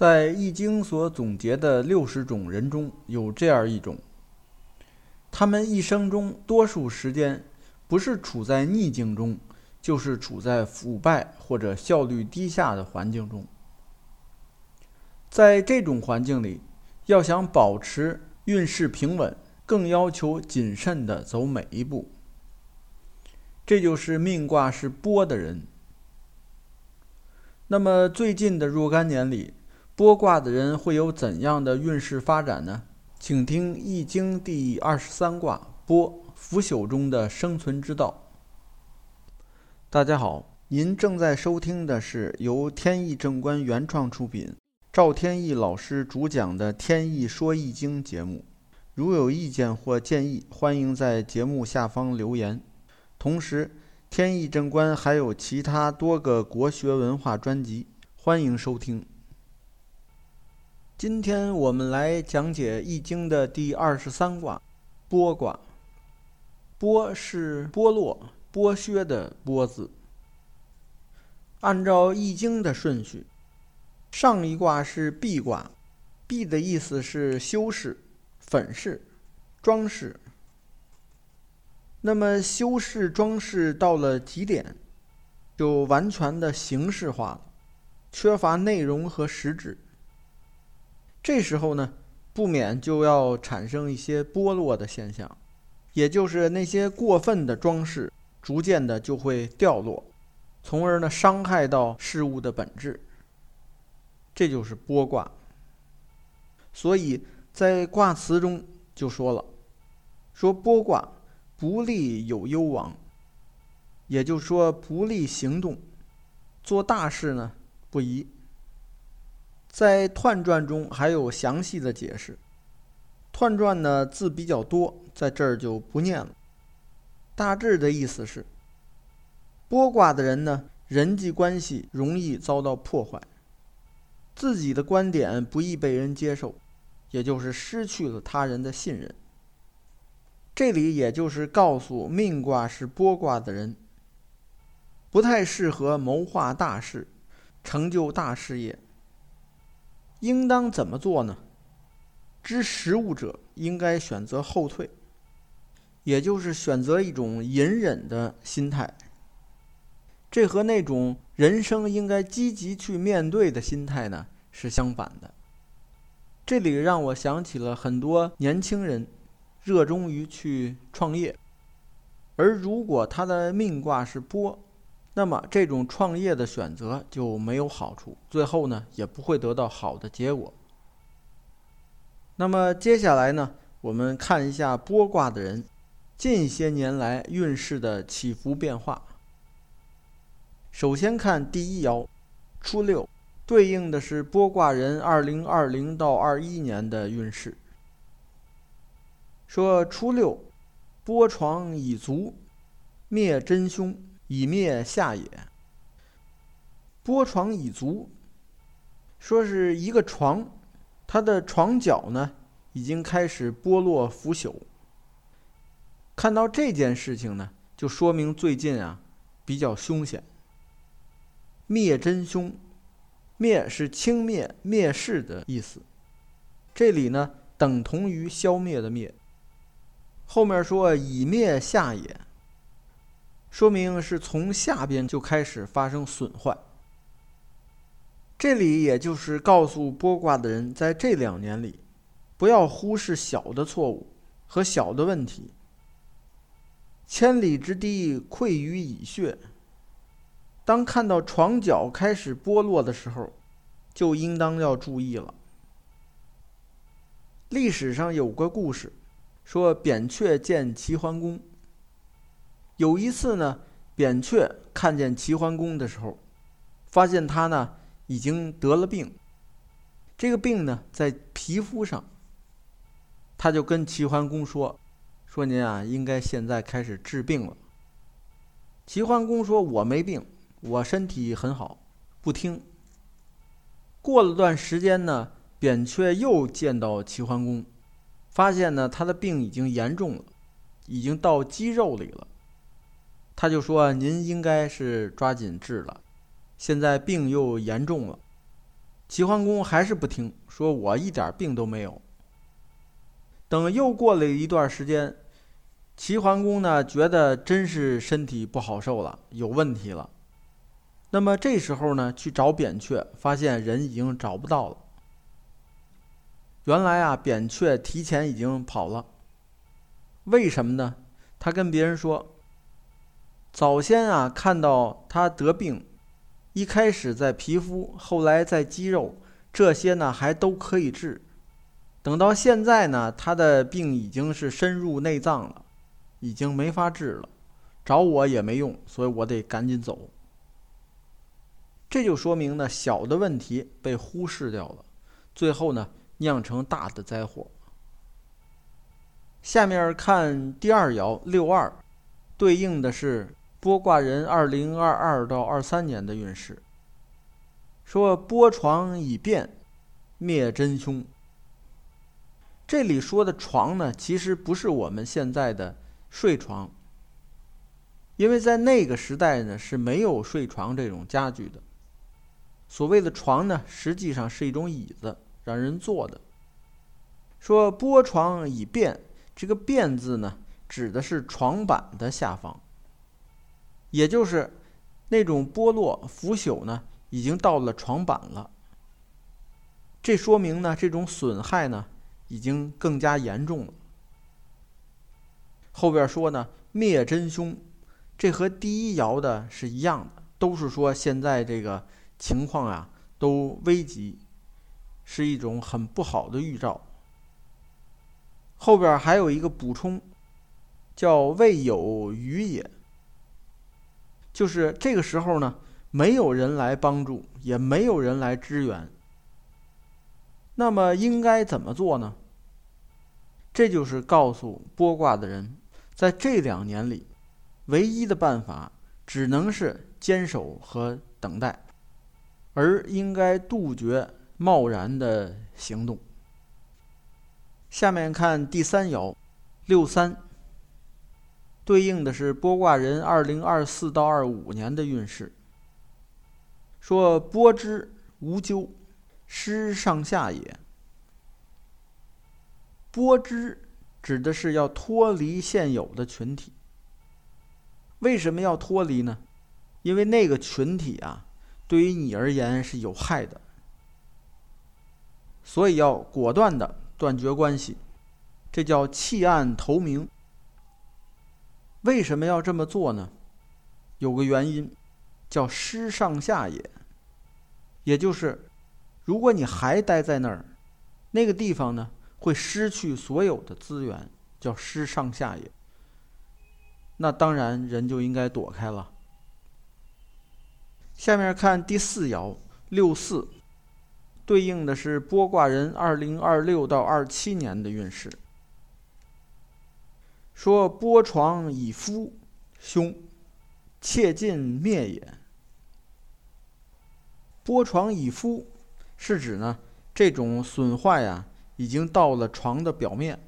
在《易经》所总结的六十种人中有这样一种，他们一生中多数时间不是处在逆境中，就是处在腐败或者效率低下的环境中。在这种环境里，要想保持运势平稳，更要求谨慎地走每一步。这就是命卦是波的人。那么最近的若干年里，剥卦的人会有怎样的运势发展呢？请听《易经》第二十三卦剥腐朽中的生存之道。大家好，您正在收听的是由天意正观原创出品，赵天意老师主讲的《天意说易经》节目。如有意见或建议，欢迎在节目下方留言。同时，天意正观还有其他多个国学文化专辑，欢迎收听。今天我们来讲解《易经》的第二十三卦，剥卦。剥是剥落、剥削的剥字。按照《易经》的顺序，上一卦是闭卦，闭的意思是修饰、粉饰、装饰。那么修饰、装饰到了极点，就完全的形式化了，缺乏内容和实质。这时候呢，不免就要产生一些剥落的现象，也就是那些过分的装饰，逐渐的就会掉落，从而呢伤害到事物的本质。这就是剥卦。所以在卦辞中就说了，说剥卦不利有攸往，也就是说不利行动，做大事呢不宜。在《彖传》中还有详细的解释，《彖传》呢字比较多，在这儿就不念了。大致的意思是：剥卦的人呢，人际关系容易遭到破坏，自己的观点不易被人接受，也就是失去了他人的信任。这里也就是告诉命卦是剥卦的人，不太适合谋划大事，成就大事业。应当怎么做呢？知时务者应该选择后退，也就是选择一种隐忍的心态。这和那种人生应该积极去面对的心态呢是相反的。这里让我想起了很多年轻人热衷于去创业，而如果他的命卦是波。那么这种创业的选择就没有好处，最后呢也不会得到好的结果。那么接下来呢，我们看一下剥卦的人近些年来运势的起伏变化。首先看第一爻，初六，对应的是剥卦人二零二零到二一年的运势。说初六，剥床以足，灭真凶。以灭下也。剥床以足，说是一个床，它的床脚呢已经开始剥落腐朽。看到这件事情呢，就说明最近啊比较凶险。灭真凶，灭是轻蔑、蔑视的意思，这里呢等同于消灭的灭。后面说以灭下也。说明是从下边就开始发生损坏。这里也就是告诉剥卦的人，在这两年里，不要忽视小的错误和小的问题。千里之堤溃于蚁穴。当看到床脚开始剥落的时候，就应当要注意了。历史上有个故事，说扁鹊见齐桓公。有一次呢，扁鹊看见齐桓公的时候，发现他呢已经得了病。这个病呢在皮肤上，他就跟齐桓公说：“说您啊，应该现在开始治病了。”齐桓公说：“我没病，我身体很好。”不听。过了段时间呢，扁鹊又见到齐桓公，发现呢他的病已经严重了，已经到肌肉里了。他就说：“您应该是抓紧治了，现在病又严重了。”齐桓公还是不听，说我一点病都没有。等又过了一段时间，齐桓公呢觉得真是身体不好受了，有问题了。那么这时候呢去找扁鹊，发现人已经找不到了。原来啊，扁鹊提前已经跑了。为什么呢？他跟别人说，早先啊看到他得病，一开始在皮肤，后来在肌肉，这些呢还都可以治。等到现在呢，他的病已经是深入内脏了，已经没法治了，找我也没用，所以我得赶紧走。这就说明呢，小的问题被忽视掉了，最后呢酿成大的灾祸。下面看第二爻六二，对应的是剥卦人二零二二到二三年的运势。说剥床以变，灭真凶。这里说的床呢，其实不是我们现在的睡床，因为在那个时代呢是没有睡床这种家具的。所谓的床呢，实际上是一种椅子，让人坐的。说剥床以便，这个“便”字呢，指的是床板的下方，也就是那种剥落腐朽呢，已经到了床板了。这说明呢，这种损害呢。已经更加严重了。后边说呢，灭真凶，这和第一爻的是一样的，都是说现在这个情况啊都危急，是一种很不好的预兆。后边还有一个补充，叫未有余也，就是这个时候呢，没有人来帮助，也没有人来支援。那么应该怎么做呢？这就是告诉剥卦的人，在这两年里，唯一的办法只能是坚守和等待，而应该杜绝贸然的行动。下面看第三爻，六三，对应的是剥卦人二零二四到二五年的运势。说剥之无咎，失上下也。剥之指的是要脱离现有的群体。为什么要脱离呢？因为那个群体啊，对于你而言是有害的，所以要果断的断绝关系。这叫弃暗投明。为什么要这么做呢？有个原因，叫失上下也。也就是，如果你还待在那儿，那个地方呢？会失去所有的资源，叫失上下也。那当然，人就应该躲开了。下面看第四爻六四，对应的是剥卦人二零二六到二七年的运势。说剥床以夫，凶，切尽灭也。剥床以夫，是指呢这种损坏啊。已经到了床的表面，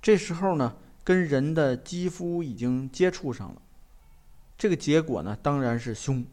这时候呢，跟人的肌肤已经接触上了，这个结果呢，当然是凶。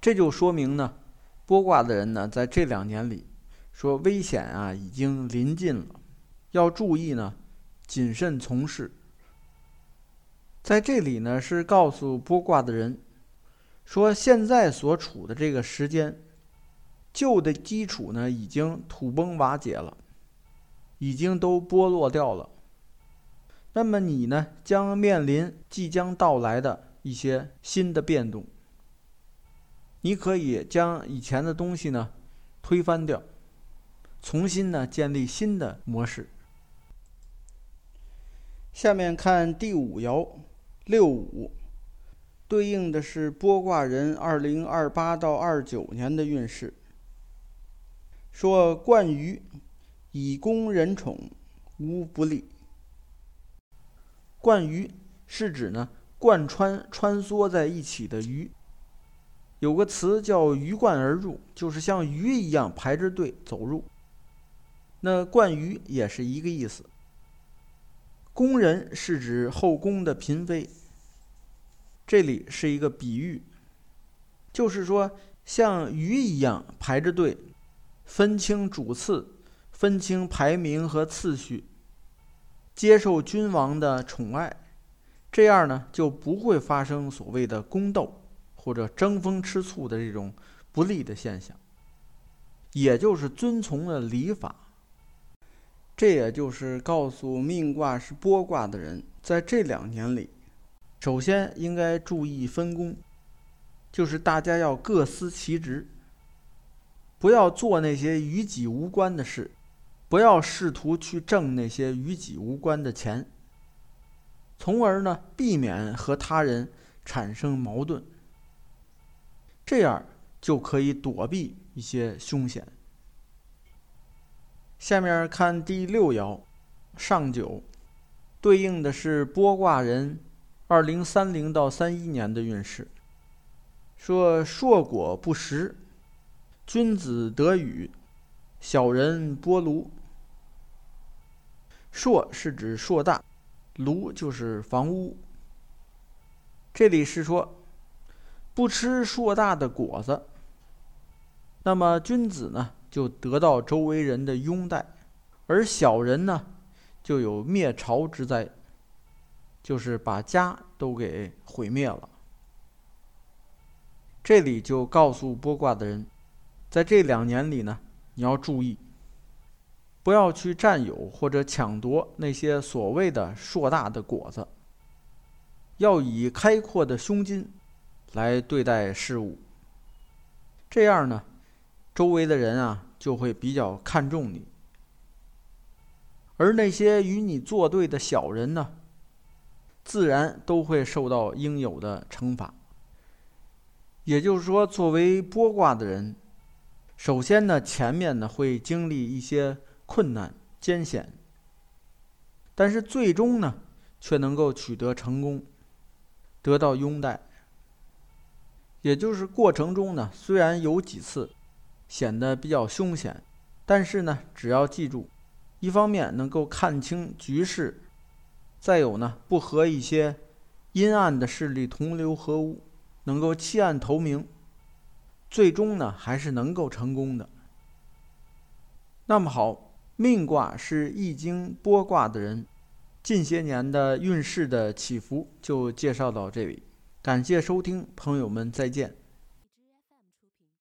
这就说明呢，剥卦的人呢，在这两年里，说危险啊已经临近了，要注意呢，谨慎从事。在这里呢，是告诉剥卦的人，说现在所处的这个时间。旧的基础呢，已经土崩瓦解了，已经都剥落掉了。那么你呢，将面临即将到来的一些新的变动。你可以将以前的东西呢推翻掉，重新呢建立新的模式。下面看第五爻六五，对应的是卜卦人二零二八到二九年的运势。说冠鱼以供人宠，无不利。冠鱼是指呢贯穿穿梭在一起的鱼。有个词叫鱼贯而入，就是像鱼一样排着队走入。那贯鱼也是一个意思。宫人是指后宫的嫔妃。这里是一个比喻，就是说像鱼一样排着队，分清主次，分清排名和次序，接受君王的宠爱，这样呢就不会发生所谓的宫斗或者争风吃醋的这种不利的现象。也就是遵从了礼法。这也就是告诉命卦是剥卦的人，在这两年里，首先应该注意分工，就是大家要各司其职，不要做那些与己无关的事，不要试图去挣那些与己无关的钱，从而呢避免和他人产生矛盾，这样就可以躲避一些凶险。下面看第六爻，上九，对应的是剥卦人二零三零到三一年的运势。说硕果不实，君子得雨，小人剥炉。硕是指硕大，炉就是房屋。这里是说不吃硕大的果子，那么君子呢？就得到周围人的拥戴，而小人呢，就有灭朝之灾，就是把家都给毁灭了。这里就告诉剥卦的人，在这两年里呢，你要注意，不要去占有或者抢夺那些所谓的硕大的果子，要以开阔的胸襟来对待事物。这样呢，周围的人啊。就会比较看重你，而那些与你作对的小人呢，自然都会受到应有的惩罚。也就是说，作为剥卦的人，首先呢，前面呢会经历一些困难艰险，但是最终呢，却能够取得成功，得到拥戴。也就是过程中呢，虽然有几次。显得比较凶险，但是呢，只要记住，一方面能够看清局势，再有呢，不和一些阴暗的势力同流合污，能够弃暗投明，最终呢，还是能够成功的。那么好，命卦是易经剥卦的人，近些年的运势的起伏就介绍到这里，感谢收听，朋友们再见。